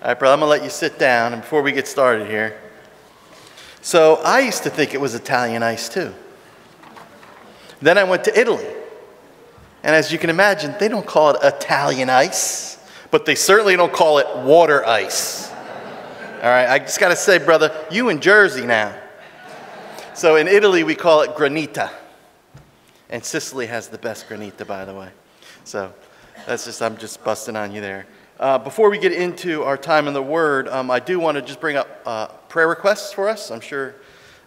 All right, brother, I'm going to let you sit down and before we get started here. So I used to think it was Italian ice too. Then I went to Italy. And as you can imagine, they don't call it Italian ice, but they certainly don't call it water ice. All right, I just got to say, brother, you in Jersey now. So in Italy, we call it granita. And Sicily has the best granita, by the way. So that's just, I'm just busting on you there. Uh, before we get into our time in the Word, um, I do want to just bring up uh, prayer requests for us. I'm sure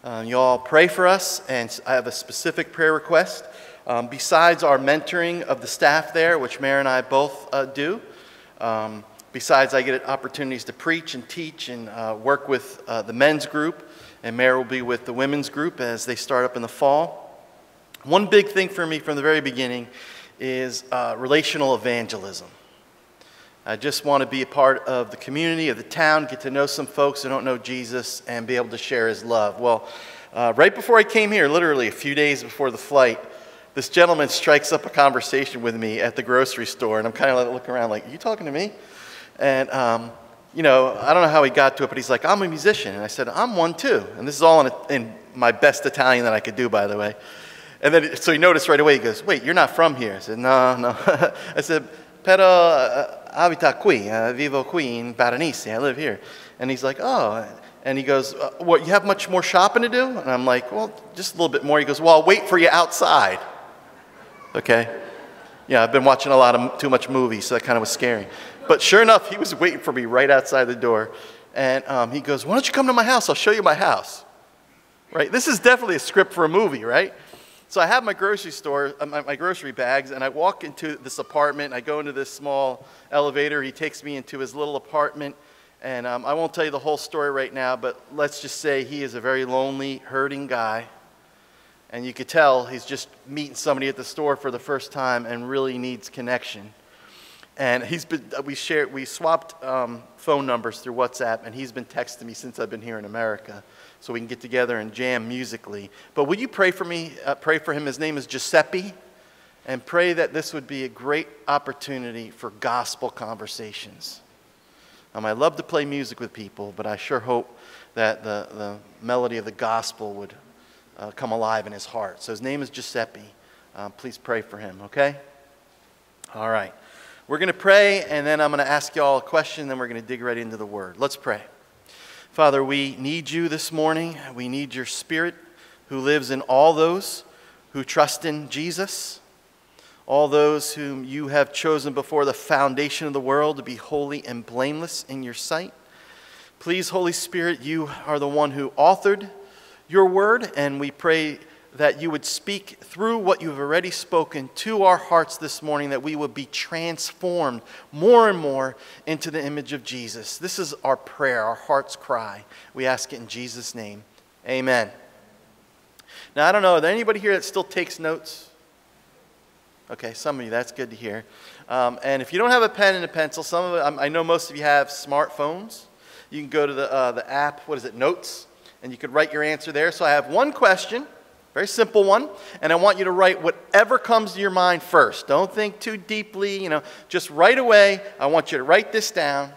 uh, you all pray for us, and I have a specific prayer request. Um, besides our mentoring of the staff there, which Mayor and I both uh, do, um, besides I get opportunities to preach and teach and uh, work with uh, the men's group, and Mayor will be with the women's group as they start up in the fall. One big thing for me from the very beginning is relational evangelism. I just want to be a part of the community, of the town, get to know some folks who don't know Jesus, and be able to share his love. Well, uh, right before I came here, literally a few days before the flight, this gentleman strikes up a conversation with me at the grocery store, and I'm kind of like looking around like, Are you talking to me? And, um, you know, I don't know how he got to it, but he's like, I'm a musician. And I said, I'm one too. And this is all in, in my best Italian that I could do, by the way. And then, so he noticed right away, he goes, Wait, you're not from here. I said, No, no. I said, Pero uh, abita qui, uh, vivo qui in Berenice. I live here. And he's like, Oh. And he goes, uh, What, you have much more shopping to do? And I'm like, Well, just a little bit more. He goes, Well, I'll wait for you outside. Okay? Yeah, I've been watching a lot of too much movies, so that kind of was scary. But sure enough, he was waiting for me right outside the door. And um, he goes, Why don't you come to my house? I'll show you my house. Right? This is definitely a script for a movie, right? So I have my grocery store, uh, my, my, grocery bags, and I walk into this apartment. I go into this small elevator. He takes me into his little apartment. And um, I won't tell you the whole story right now, but let's just say he is a very lonely, hurting guy. And you could tell he's just meeting somebody at the store for the first time and really needs connection. And he's been, uh, we shared, we swapped um, phone numbers through WhatsApp, and he's been texting me since I've been here in America so we can get together and jam musically. But will you pray for me? Uh, pray for him. His name is Giuseppe. And pray that this would be a great opportunity for gospel conversations. Um, I love to play music with people, but I sure hope that the, the melody of the gospel would uh, come alive in his heart. So his name is Giuseppe. Um, please pray for him, okay? All right. We're going to pray, and then I'm going to ask you all a question, then we're going to dig right into the word. Let's pray. Father, we need you this morning. We need your spirit who lives in all those who trust in Jesus, all those whom you have chosen before the foundation of the world to be holy and blameless in your sight. Please, Holy Spirit, you are the one who authored your word, and we pray that you would speak through what you've already spoken to our hearts this morning, that we would be transformed more and more into the image of Jesus. This is our prayer, our heart's cry. We ask it in Jesus' name. Amen. Now, I don't know, is there anybody here that still takes notes? Okay, some of you, that's good to hear. Um, and if you don't have a pen and a pencil, some of I know most of you have smartphones. You can go to the, uh, the app, what is it, Notes, and you could write your answer there. So I have one question very simple one. And I want you to write whatever comes to your mind first. Don't think too deeply, you know, just right away. I want you to write this down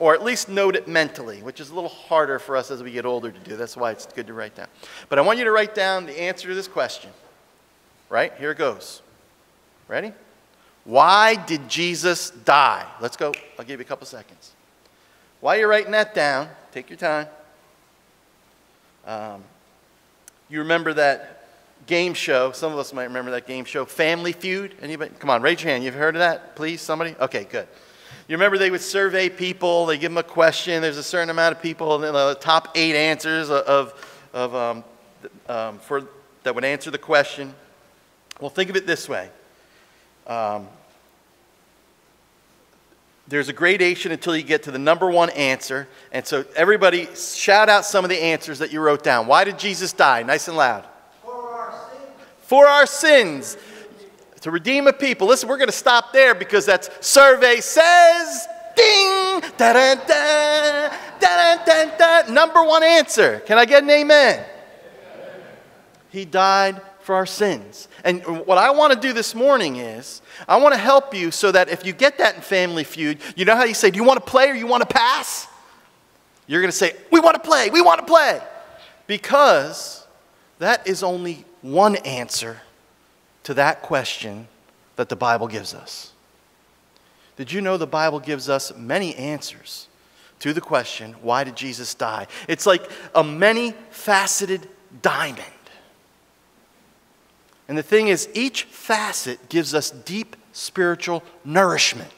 or at least note it mentally, which is a little harder for us as we get older to do. That's why it's good to write down. But I want you to write down the answer to this question. Right? Here it goes. Ready? Why did Jesus die? Let's go. I'll give you a couple seconds. While you're writing that down, take your time. Um, you remember that game show? Some of us might remember that game show, Family Feud. Anybody? Come on, raise your hand. You've heard of that? Please, somebody? Okay, good. You remember they would survey people, they give them a question, there's a certain amount of people, and the top eight answers of, of um, um, for, that would answer the question. Well, think of it this way. Um, there's a gradation until you get to the number one answer. And so, everybody, shout out some of the answers that you wrote down. Why did Jesus die? Nice and loud. For our sins. For our sins. To redeem a people. Listen, we're going to stop there because that's survey says. Ding! Da da da! Da da da! Number one answer. Can I get an amen? amen. He died for our sins. And what I want to do this morning is I want to help you so that if you get that in Family Feud, you know how you say, Do you want to play or you want to pass? You're going to say, We want to play, we want to play. Because that is only one answer to that question that the Bible gives us. Did you know the Bible gives us many answers to the question, Why did Jesus die? It's like a many faceted diamond. And the thing is, each facet gives us deep spiritual nourishment.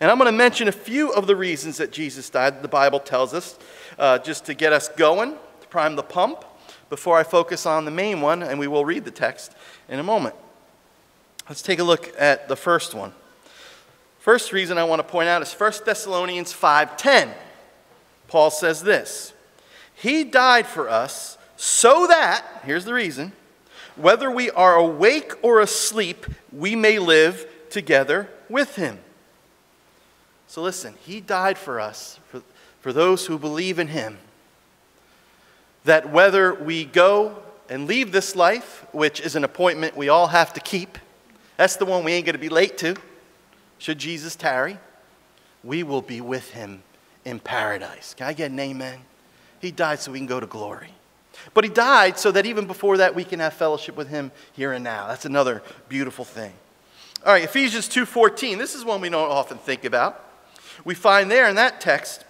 And I'm going to mention a few of the reasons that Jesus died, the Bible tells us, uh, just to get us going, to prime the pump, before I focus on the main one, and we will read the text in a moment. Let's take a look at the first one. First reason I want to point out is 1 Thessalonians 5:10. Paul says this, "He died for us so that, here's the reason, whether we are awake or asleep, we may live together with him. So listen, he died for us, for, for those who believe in him, that whether we go and leave this life, which is an appointment we all have to keep, that's the one we ain't going to be late to, should Jesus tarry, we will be with him in paradise. Can I get an amen? He died so we can go to glory. But he died so that even before that we can have fellowship with him here and now. That's another beautiful thing. All right, Ephesians 2:14. This is one we don't often think about. We find there in that text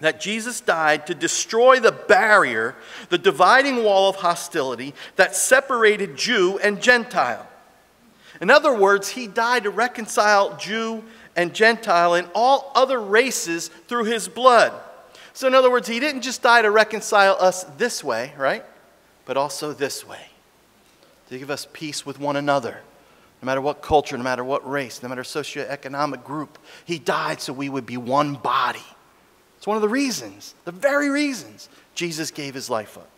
that Jesus died to destroy the barrier, the dividing wall of hostility that separated Jew and Gentile. In other words, he died to reconcile Jew and Gentile and all other races through his blood. So, in other words, he didn't just die to reconcile us this way, right? But also this way to give us peace with one another. No matter what culture, no matter what race, no matter socioeconomic group, he died so we would be one body. It's one of the reasons, the very reasons Jesus gave his life up.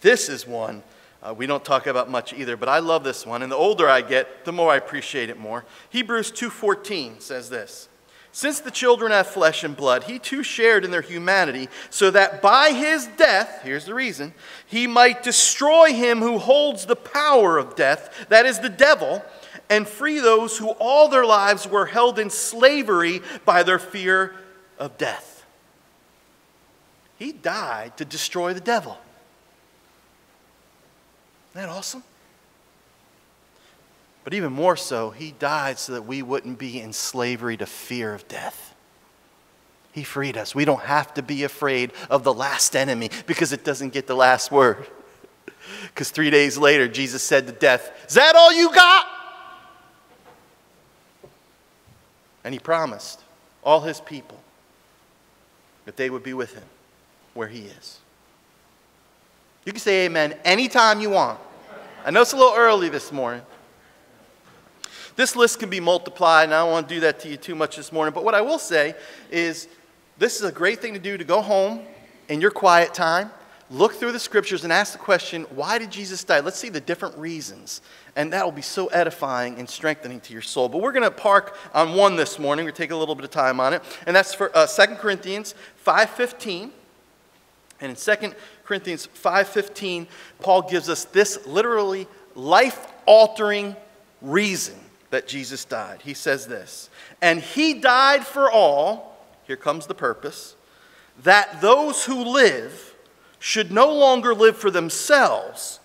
This is one uh, we don't talk about much either, but I love this one. And the older I get, the more I appreciate it more. Hebrews 2:14 says this. Since the children have flesh and blood, he too shared in their humanity, so that by his death, here's the reason, he might destroy him who holds the power of death, that is the devil, and free those who all their lives were held in slavery by their fear of death. He died to destroy the devil. Isn't that awesome? But even more so, he died so that we wouldn't be in slavery to fear of death. He freed us. We don't have to be afraid of the last enemy because it doesn't get the last word. Because three days later, Jesus said to death, Is that all you got? And he promised all his people that they would be with him where he is. You can say amen anytime you want. I know it's a little early this morning. This list can be multiplied, and I don't want to do that to you too much this morning. But what I will say is this is a great thing to do to go home in your quiet time, look through the scriptures, and ask the question, why did Jesus die? Let's see the different reasons. And that will be so edifying and strengthening to your soul. But we're going to park on one this morning. We're going to take a little bit of time on it. And that's for uh, 2 Corinthians 5.15. And in 2 Corinthians 5.15, Paul gives us this literally life-altering reason that Jesus died. He says this, and he died for all, here comes the purpose, that those who live should no longer live for themselves,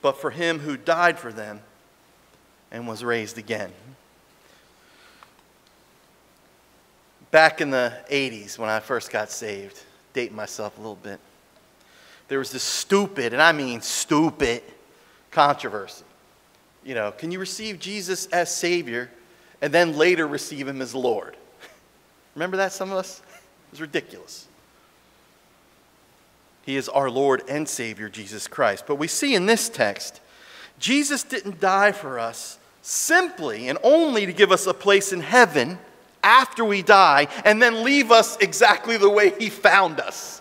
but for him who died for them and was raised again. Back in the 80s when I first got saved, dating myself a little bit, there was this stupid, and I mean stupid, controversy you know, can you receive Jesus as Savior and then later receive Him as Lord? Remember that, some of us? It was ridiculous. He is our Lord and Savior, Jesus Christ. But we see in this text, Jesus didn't die for us simply and only to give us a place in heaven after we die and then leave us exactly the way He found us.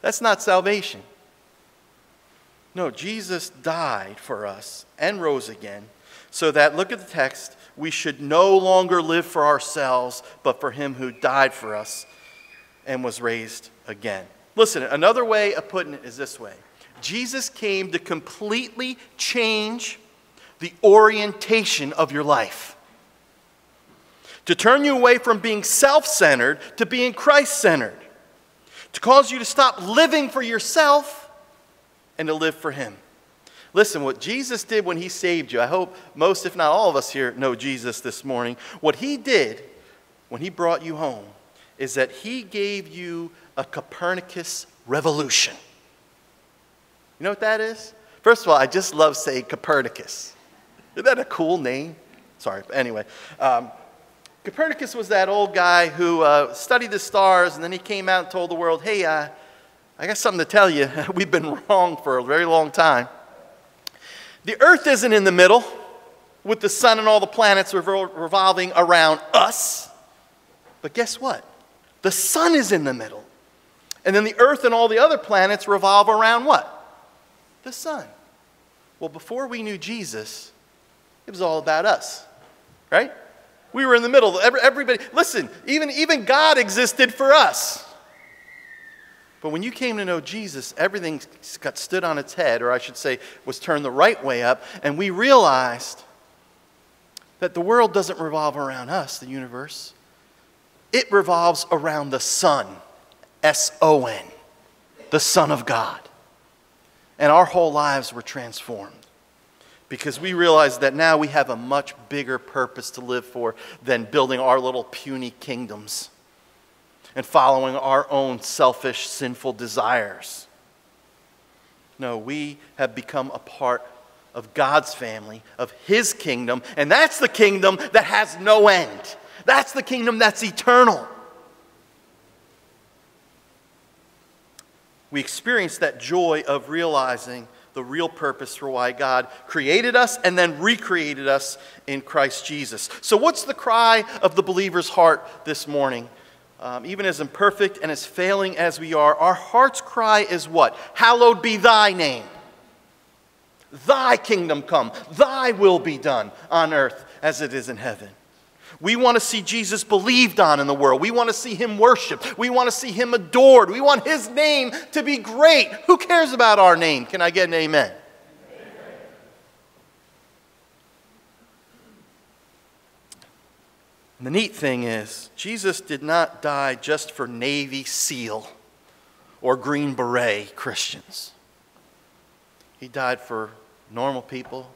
That's not salvation. No, Jesus died for us and rose again so that, look at the text, we should no longer live for ourselves, but for him who died for us and was raised again. Listen, another way of putting it is this way Jesus came to completely change the orientation of your life. To turn you away from being self centered to being Christ centered. To cause you to stop living for yourself and to live for Him. Listen, what Jesus did when He saved you, I hope most, if not all of us here, know Jesus this morning. What He did when He brought you home is that He gave you a Copernicus revolution. You know what that is? First of all, I just love saying Copernicus. Isn't that a cool name? Sorry, but anyway. Um, Copernicus was that old guy who uh, studied the stars and then he came out and told the world, hey, uh, I got something to tell you. We've been wrong for a very long time. The earth isn't in the middle with the sun and all the planets revolving around us. But guess what? The sun is in the middle. And then the earth and all the other planets revolve around what? The sun. Well, before we knew Jesus, it was all about us, right? We were in the middle. Everybody, listen, even, even God existed for us. But when you came to know Jesus, everything got stood on its head, or I should say, was turned the right way up, and we realized that the world doesn't revolve around us, the universe. It revolves around the Son, S O N, the Son of God. And our whole lives were transformed because we realized that now we have a much bigger purpose to live for than building our little puny kingdoms and following our own selfish, sinful desires. No, we have become a part of God's family, of His kingdom, and that's the kingdom that has no end. That's the kingdom that's eternal. We experience that joy of realizing the real purpose for why God created us and then recreated us in Christ Jesus. So, what's the cry of the believer's heart this morning? Um, even as imperfect and as failing as we are, our heart's cry is what? Hallowed be thy name. Thy kingdom come, thy will be done on earth as it is in heaven. We want to see Jesus believed on in the world. We want to see him worshiped. We want to see him adored. We want his name to be great. Who cares about our name? Can I get an amen? And the neat thing is, Jesus did not die just for Navy SEAL or Green Beret Christians. He died for normal people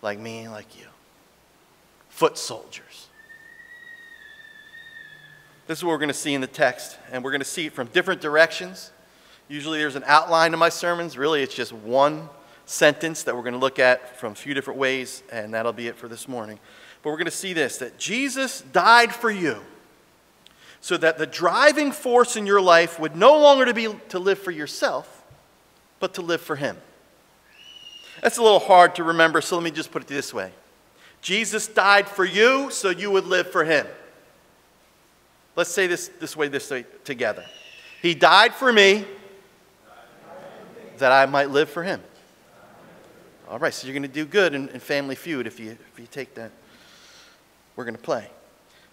like me and like you, foot soldiers this is what we're going to see in the text, and we're going to see it from different directions. Usually there's an outline to my sermons. Really, it's just one sentence that we're going to look at from a few different ways, and that'll be it for this morning. But we're going to see this that Jesus died for you so that the driving force in your life would no longer be to live for yourself, but to live for Him. That's a little hard to remember, so let me just put it this way Jesus died for you so you would live for Him. Let's say this this way, this way together. He died for me that I might live for him. All right, so you're going to do good in, in, Family Feud if you, if you take that. We're going to play.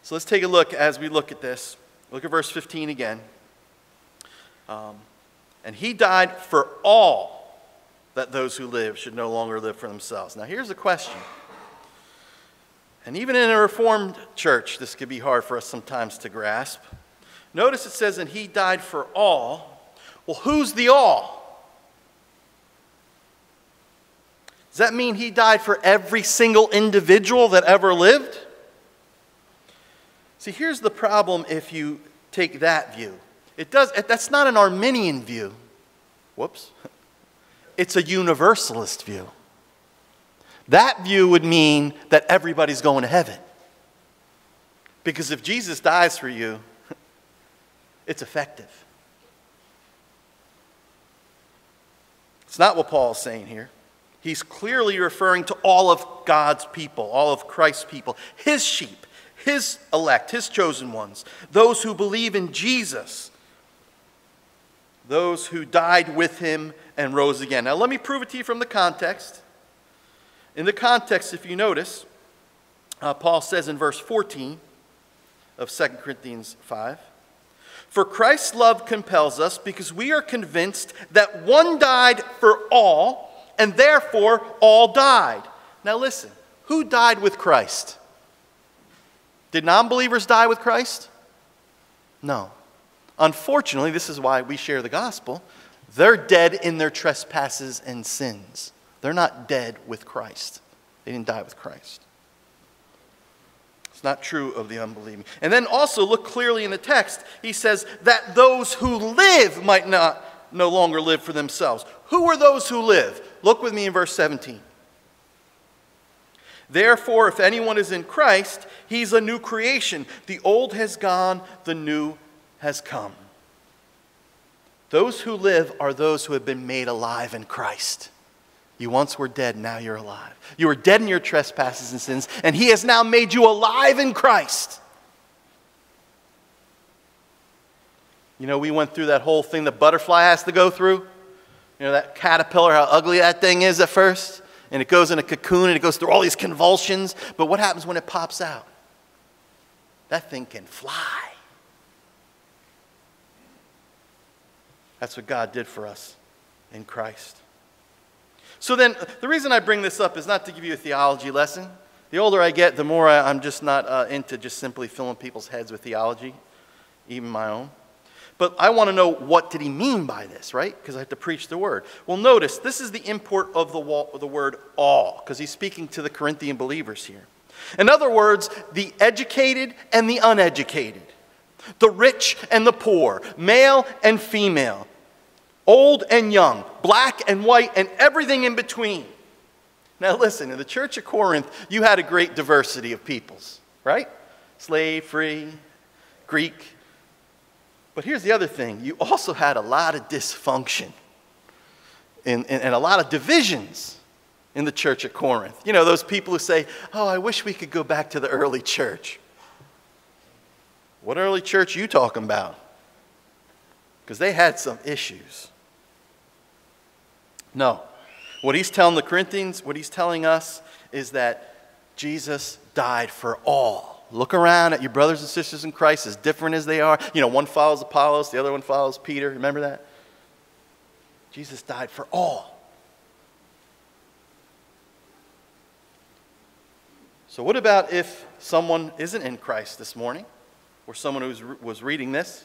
So let's take a look as we look at this. Look at verse 15 again. Um, and he died for all that those who live should no longer live for themselves. Now, here's the question and even in a Reformed church, this could be hard for us sometimes to grasp. Notice it says, and he died for all. Well, who's the all? Does that mean he died for every single individual that ever lived? See, here's the problem if you take that view. It does, that's not an Arminian view. Whoops. It's a universalist view. That view would mean that everybody's going to heaven. Because if Jesus dies for you, it's effective. It's not what Paul is saying here. He's clearly referring to all of God's people, all of Christ's people, his sheep, his elect, his chosen ones, those who believe in Jesus, those who died with him and rose again. Now, let me prove it to you from the context. In the context, if you notice, uh, Paul says in verse 14 of 2 Corinthians 5 For Christ's love compels us because we are convinced that one died for all, and therefore all died. Now listen, who died with Christ? Did non believers die with Christ? No. Unfortunately, this is why we share the gospel. They're dead in their trespasses and sins. They're not dead with Christ. They didn't die with Christ. It's not true of the unbelieving. And then also look clearly in the text. He says that those who live might not no longer live for themselves. Who are those who live? Look with me in verse 17. Therefore, if anyone is in Christ, he's a new creation. The old has gone, the new has come. Those who live are those who have been made alive in Christ. You once were dead, now you're alive. You were dead in your trespasses and sins, and He has now made you alive in Christ. You know, we went through that whole thing the butterfly has to go through. You know, that caterpillar, how ugly that thing is at first. And it goes in a cocoon and it goes through all these convulsions. But what happens when it pops out? That thing can fly. That's what God did for us in Christ. So then, the reason I bring this up is not to give you a theology lesson. The older I get, the more I, am just not uh, into just simply filling people's heads with theology, even my own. But I want to know what did he mean by this, right? Because I have to preach the word. Well, notice this is the import of the, the word all, because he's speaking to the Corinthian believers here. In other words, the educated and the uneducated, the rich and the poor, male and female, old and young, black and white, and everything in between. Now, listen, in the church of Corinth, you had a great diversity of peoples, right? Slave, free, Greek. But here's the other thing you also had a lot of dysfunction and, and, and a lot of divisions in the church at Corinth. You know, those people who say, Oh, I wish we could go back to the early church. What early church you talking about? Because they had some issues. No. What he's telling the Corinthians, what he's telling us is that Jesus died for all. Look around at your brothers and sisters in Christ, as different as they are. You know, one follows Apollos, the other one follows Peter. Remember that? Jesus died for all. So, what about if someone isn't in Christ this morning, or someone who was reading this?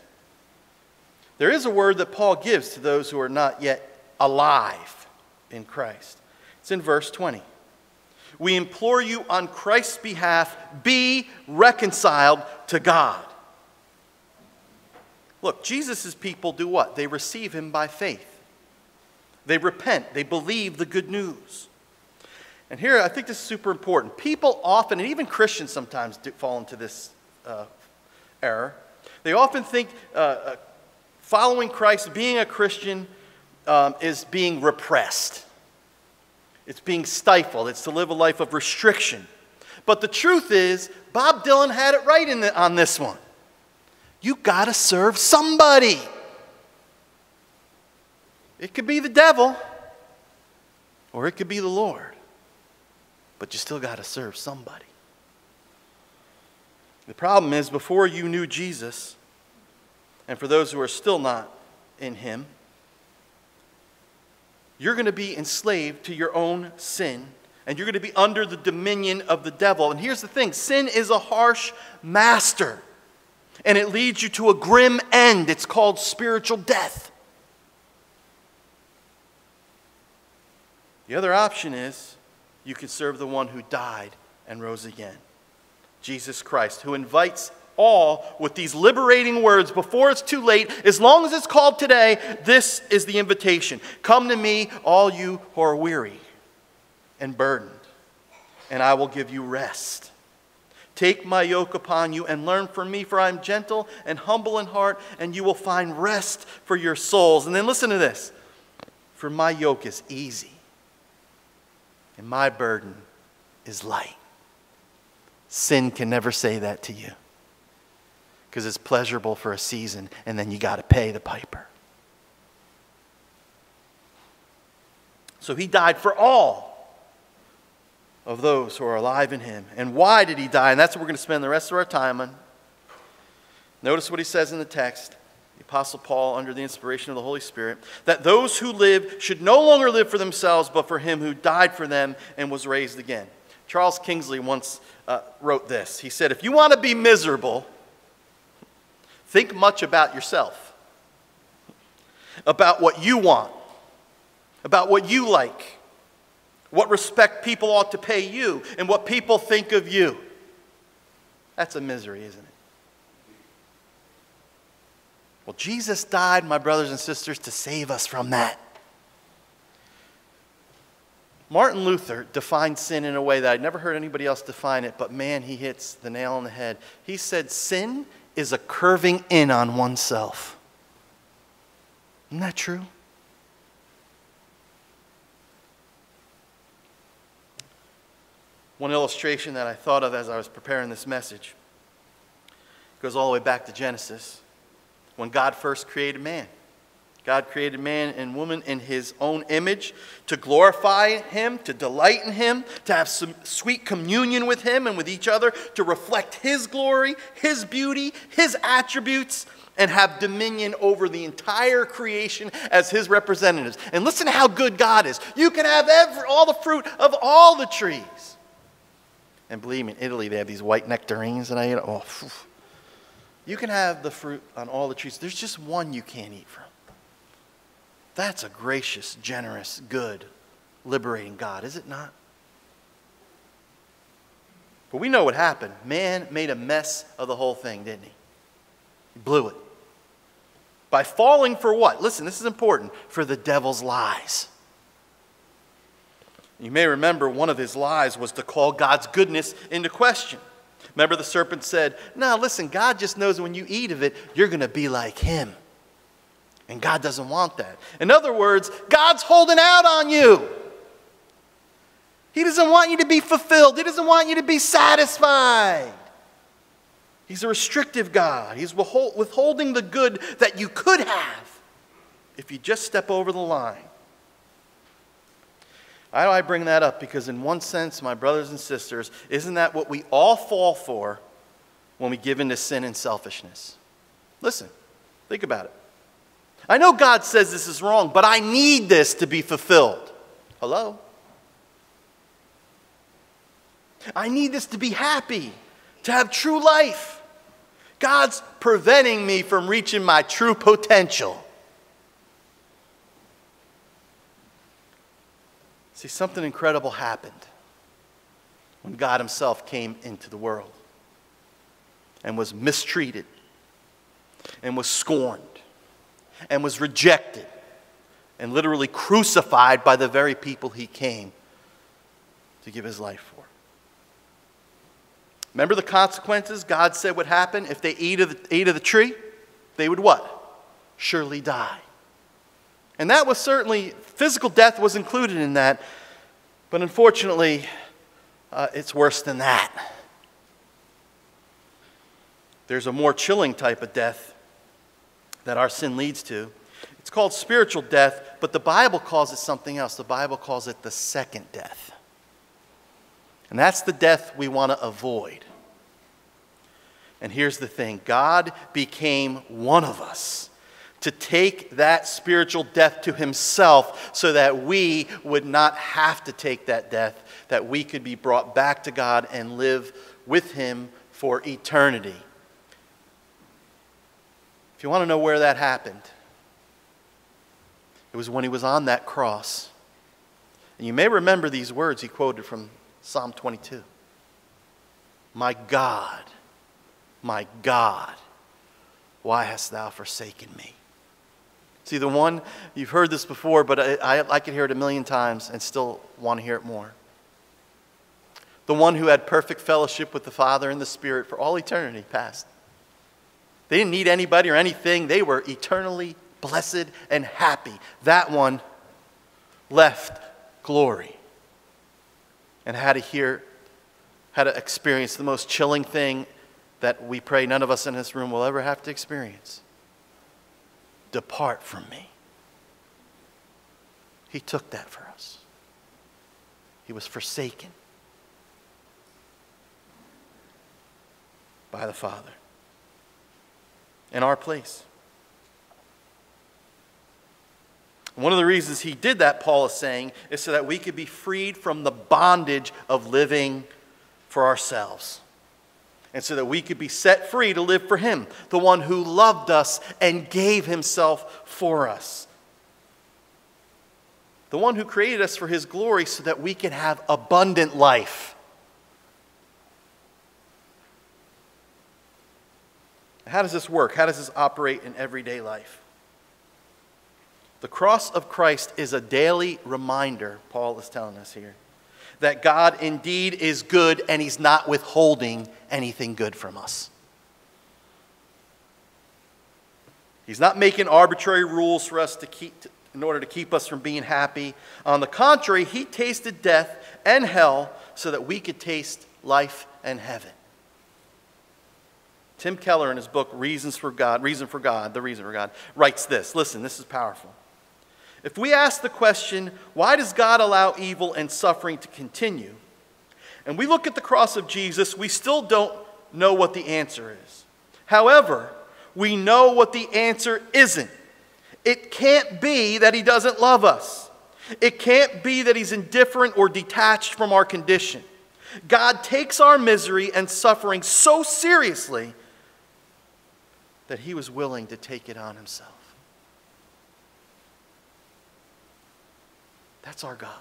There is a word that Paul gives to those who are not yet alive in Christ. It's in verse 20. We implore you on Christ's behalf, be reconciled to God. Look, Jesus' people do what? They receive him by faith. They repent, they believe the good news. And here, I think this is super important. People often, and even Christians sometimes, do fall into this uh, error. They often think uh, uh, following Christ, being a Christian, um, is being repressed. It's being stifled. It's to live a life of restriction. But the truth is, Bob Dylan had it right the, on this one. You got to serve somebody. It could be the devil, or it could be the Lord. But you still got to serve somebody. The problem is, before you knew Jesus, and for those who are still not in Him, you're going to be enslaved to your own sin and you're going to be under the dominion of the devil. And here's the thing sin is a harsh master, and it leads you to a grim end. It's called spiritual death. The other option is you can serve the one who died and rose again Jesus Christ, who invites all with these liberating words before it's too late. As long as it's called today, this is the invitation Come to me, all you who are weary and burdened, and I will give you rest. Take my yoke upon you and learn from me, for I am gentle and humble in heart, and you will find rest for your souls. And then listen to this For my yoke is easy, and my burden is light. Sin can never say that to you because it's pleasurable for a season, and then you got to pay the piper. So he died for all of those who are alive in him. And why did he die? And that's what we're going to spend the rest of our time on. Notice what he says in the text. the Apostle Paul, under the inspiration of the Holy Spirit, that those who live should no longer live for themselves, but for him who died for them and was raised again. Charles Kingsley once uh, wrote this. He said, If you want to be miserable, think much about yourself, about what you want, about what you like, what respect people ought to pay you, and what people think of you. That's a misery, isn't it? Well, Jesus died, my brothers and sisters, to save us from that. Martin Luther defined sin in a way that I'd never heard anybody else define it, but man, he hits the nail on the head. He said, Sin is a curving in on oneself. Isn't that true? One illustration that I thought of as I was preparing this message goes all the way back to Genesis when God first created man. God created man and woman in his own image to glorify him, to delight in him, to have some sweet communion with him and with each other, to reflect his glory, his beauty, his attributes, and have dominion over the entire creation as his representatives. And listen to how good God is. You can have every, all the fruit of all the trees. And believe me, in Italy, they have these white nectarines, and I eat. Oh. You can have the fruit on all the trees. There's just one you can't eat from. That's a gracious, generous, good, liberating God, is it not? But we know what happened. Man made a mess of the whole thing, didn't he? He blew it. By falling for what? Listen, this is important for the devil's lies. You may remember one of his lies was to call God's goodness into question. Remember, the serpent said, Now, listen, God just knows when you eat of it, you're going to be like him. And God doesn't want that. In other words, God's holding out on you. He doesn't want you to be fulfilled, He doesn't want you to be satisfied. He's a restrictive God. He's withholding the good that you could have if you just step over the line. Why do I bring that up? Because, in one sense, my brothers and sisters, isn't that what we all fall for when we give into sin and selfishness? Listen, think about it. I know God says this is wrong, but I need this to be fulfilled. Hello? I need this to be happy, to have true life. God's preventing me from reaching my true potential. See, something incredible happened when God Himself came into the world and was mistreated and was scorned and was rejected and literally crucified by the very people He came to give His life for. Remember the consequences God said would happen if they ate of the, ate of the tree? They would what? Surely die. And that was certainly, physical death was included in that. But unfortunately, uh, it's worse than that. There's a more chilling type of death that our sin leads to. It's called spiritual death, but the Bible calls it something else. The Bible calls it the second death. And that's the death we want to avoid. And here's the thing God became one of us to take that spiritual death to himself so that we would not have to take that death, that we could be brought back to God and live with him for eternity. If you want to know where that happened, it was when he was on that cross. And you may remember these words he quoted from Psalm 22 My God, my God, why hast thou forsaken me? See, the one, you've heard this before, but I, I, I could hear it a million times and still want to hear it more. The one who had perfect fellowship with the Father and the Spirit for all eternity past. They didn't need anybody or anything, they were eternally blessed and happy. That one left glory and had to hear, had to experience the most chilling thing that we pray none of us in this room will ever have to experience Depart from me. He took that for us. He was forsaken by the Father in our place. One of the reasons he did that, Paul is saying, is so that we could be freed from the bondage of living for ourselves. And so that we could be set free to live for him, the one who loved us and gave himself for us. The one who created us for his glory so that we can have abundant life How does this work? How does this operate in everyday life? The cross of Christ is a daily reminder, Paul is telling us here, that God indeed is good and he's not withholding anything good from us. He's not making arbitrary rules for us to keep in order to keep us from being happy. On the contrary, he tasted death and hell so that we could taste life and heaven. Tim Keller in his book Reasons for God, Reason for God, The Reason for God, writes this. Listen, this is powerful. If we ask the question, why does God allow evil and suffering to continue? And we look at the cross of Jesus, we still don't know what the answer is. However, we know what the answer isn't. It can't be that he doesn't love us. It can't be that he's indifferent or detached from our condition. God takes our misery and suffering so seriously that he was willing to take it on himself. That's our God.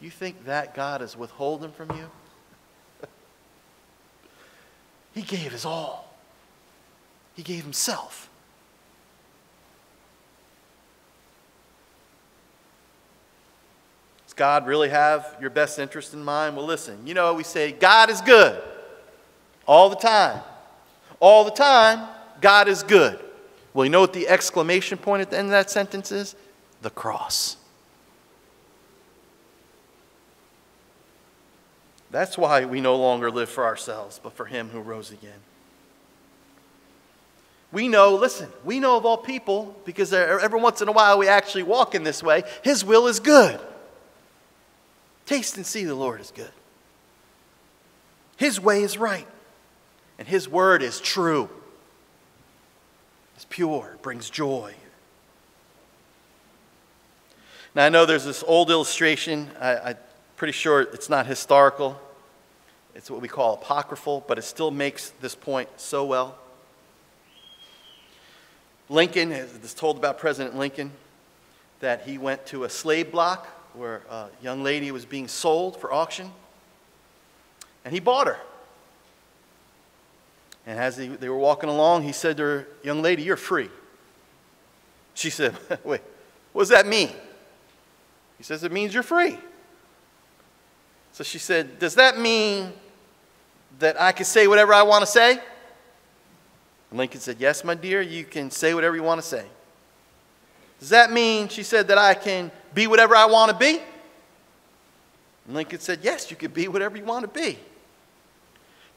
You think that God is withholding from you? he gave his all, he gave himself. Does God really have your best interest in mind? Well, listen, you know, we say God is good all the time. All the time, God is good. Well, you know what the exclamation point at the end of that sentence is? The cross. That's why we no longer live for ourselves, but for Him who rose again. We know, listen, we know of all people, because every once in a while we actually walk in this way, His will is good. Taste and see the Lord is good. His way is right, and His word is true. It's pure, it brings joy. Now, I know there's this old illustration. I, I Pretty sure it's not historical. It's what we call apocryphal, but it still makes this point so well. Lincoln is told about President Lincoln that he went to a slave block where a young lady was being sold for auction, and he bought her. And as they, they were walking along, he said to her, Young lady, you're free. She said, Wait, what does that mean? He says, It means you're free. So she said, Does that mean that I can say whatever I want to say? And Lincoln said, Yes, my dear, you can say whatever you want to say. Does that mean, she said, that I can be whatever I want to be? And Lincoln said, Yes, you can be whatever you want to be.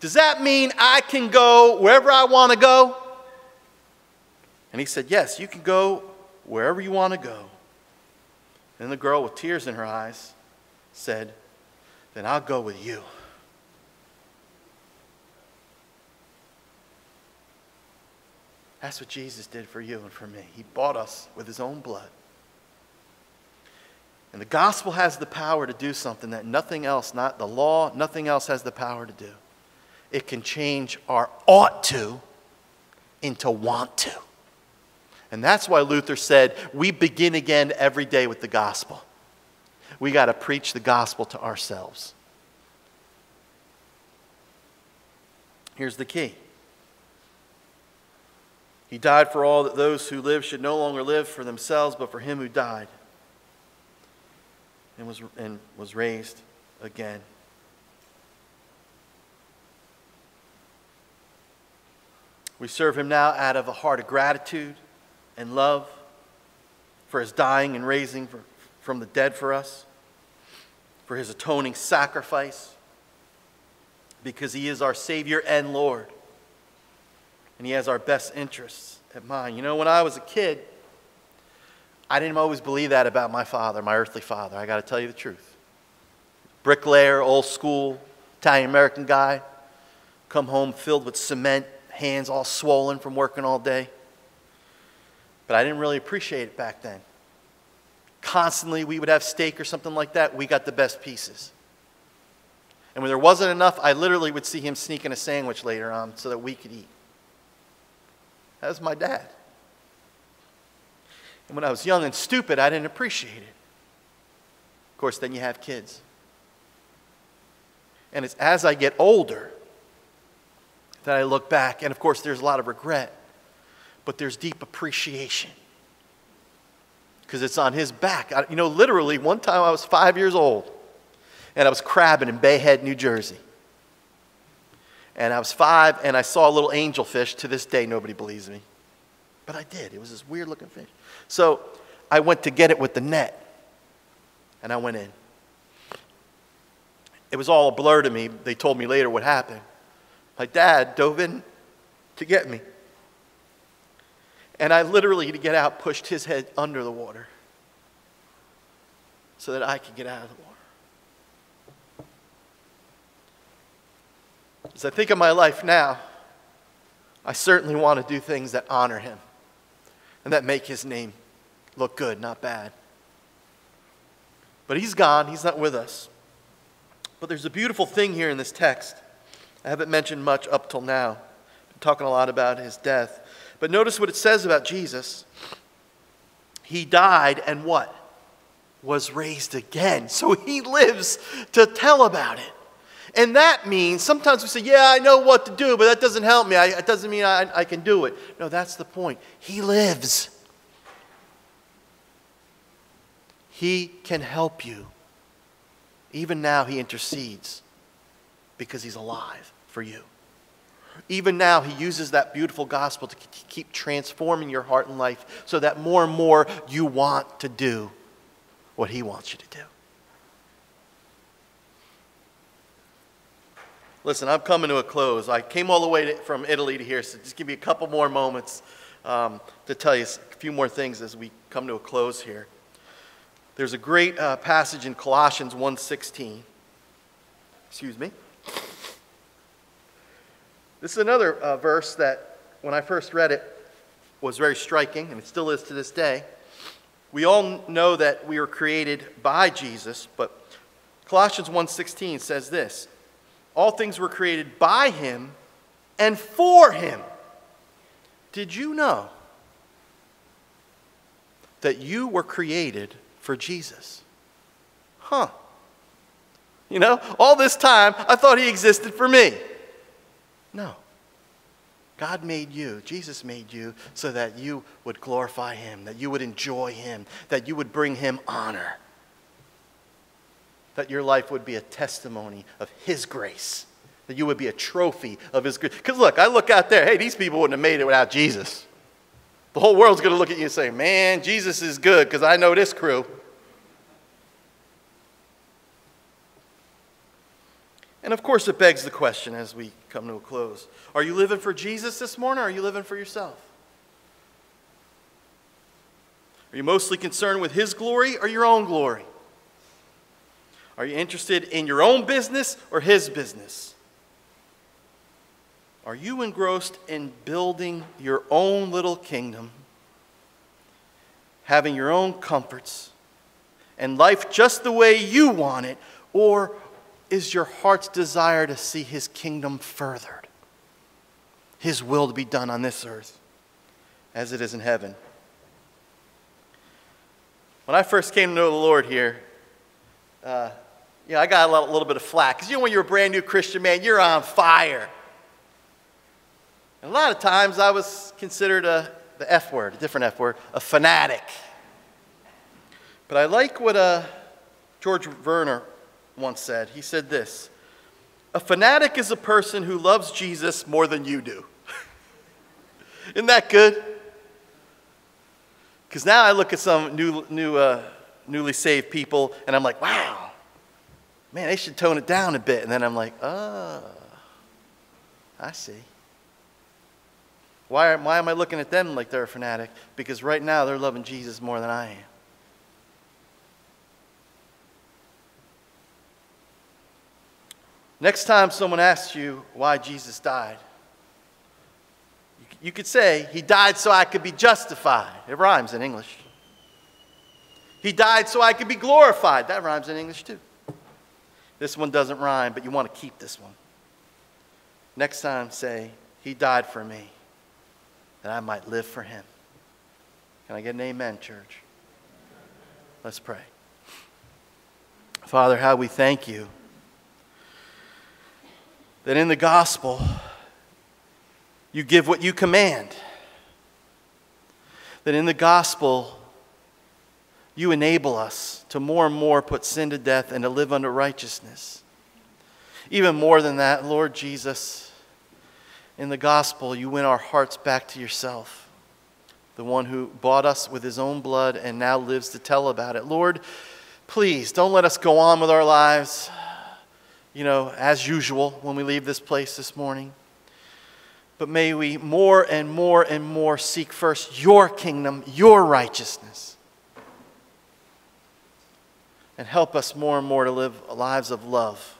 Does that mean I can go wherever I want to go? And he said, Yes, you can go wherever you want to go. And the girl, with tears in her eyes, said, then I'll go with you. That's what Jesus did for you and for me. He bought us with his own blood. And the gospel has the power to do something that nothing else, not the law, nothing else has the power to do. It can change our ought to into want to. And that's why Luther said, we begin again every day with the gospel we got to preach the gospel to ourselves. Here's the key He died for all that those who live should no longer live for themselves, but for him who died and was, and was raised again. We serve him now out of a heart of gratitude and love for his dying and raising for, from the dead for us for his atoning sacrifice, because he is our Savior and Lord. And he has our best interests at mind. You know, when I was a kid, I didn't always believe that about my father, my earthly father. I got to tell you the truth. Bricklayer, old school, Italian American guy, come home filled with cement, hands all swollen from working all day. But I didn't really appreciate it back then. constantly we would have steak or something like that, we got the best pieces. And when there wasn't enough, I literally would see him sneaking a sandwich later on so that we could eat. That was my dad. And when I was young and stupid, I didn't appreciate it. Of course, then you have kids. And it's as I get older that I look back, and of course, there's a lot of regret, but there's deep appreciation because it's on his back. I, you know, literally, one time I was five years old and I was crabbing in Bay Head, New Jersey. And I was five and I saw a little angelfish. To this day, nobody believes me. But I did. It was this weird looking fish. So I went to get it with the net and I went in. It was all a blur to me. They told me later what happened. My dad dove in to get me. And I literally, to get out, pushed his head under the water so that I could get out of the water. As I think of my life now, I certainly want to do things that honor him and that make his name look good, not bad. But he's gone, he's not with us. But there's a beautiful thing here in this text. I haven't mentioned much up till now. I'm talking a lot about his death. But notice what it says about Jesus. He died and what? Was raised again. So he lives to tell about it. And that means sometimes we say, Yeah, I know what to do, but that doesn't help me. I, it doesn't mean I, I can do it. No, that's the point. He lives. He can help you. Even now, He intercedes because He's alive for you. Even now, He uses that beautiful gospel to keep transforming your heart and life so that more and more you want to do what He wants you to do. Listen, I'm coming to a close. I came all the way to, from Italy to here, so just give me a couple more moments um, to tell you a few more things as we come to a close here. There's a great uh, passage in Colossians 1:16. Excuse me. This is another uh, verse that, when I first read it, was very striking, and it still is to this day. We all know that we were created by Jesus, but Colossians 1:16 says this: All things were created by him and for him. Did you know that you were created for Jesus. Huh. You know, all this time, I thought he existed for me. No. God made you, Jesus made you, so that you would glorify him, that you would enjoy him, that you would bring him honor, that your life would be a testimony of his grace, that you would be a trophy of his grace. Because look, I look out there, hey, these people wouldn't have made it without Jesus. The whole world's going to look at you and say, man, Jesus is good because I know this crew. And of course, it begs the question as we come to a close Are you living for Jesus this morning or are you living for yourself? Are you mostly concerned with His glory or your own glory? Are you interested in your own business or His business? Are you engrossed in building your own little kingdom, having your own comforts, and life just the way you want it? Or is your heart's desire to see His kingdom furthered, His will to be done on this earth as it is in heaven? When I first came to know the Lord here, uh, you know, I got a little, little bit of flack. Because you know, when you're a brand new Christian man, you're on fire. And a lot of times I was considered a, the F word, a different F word, a fanatic. But I like what uh, George Verwer once said. He said this A fanatic is a person who loves Jesus more than you do. Isn't that good? Because now I look at some new, new, uh, newly saved people and I'm like, wow, man, they should tone it down a bit. And then I'm like, oh, I see. Why, why am I looking at them like they're a fanatic? Because right now they're loving Jesus more than I am. Next time someone asks you why Jesus died, you could say, He died so I could be justified. It rhymes in English. He died so I could be glorified. That rhymes in English too. This one doesn't rhyme, but you want to keep this one. Next time, say, He died for me, that I might live for Him. Can I get an amen, church? Let's pray. Father, how we thank you that in the gospel, you give what you command. That in the gospel, you enable us to more and more put sin to death and to live under righteousness. Even more than that, Lord Jesus, in the gospel, you win our hearts back to yourself, the one who bought us with his own blood and now lives to tell about it. Lord, please don't let us go on with our lives, you know, as usual when we leave this place this morning. But may we more and more and more seek first your kingdom, your righteousness. And help us more and more to live lives of love,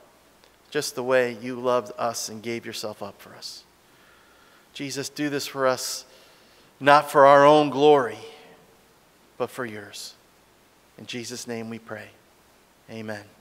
just the way you loved us and gave yourself up for us. Jesus, do this for us, not for our own glory, but for yours. In Jesus' name we pray. Amen.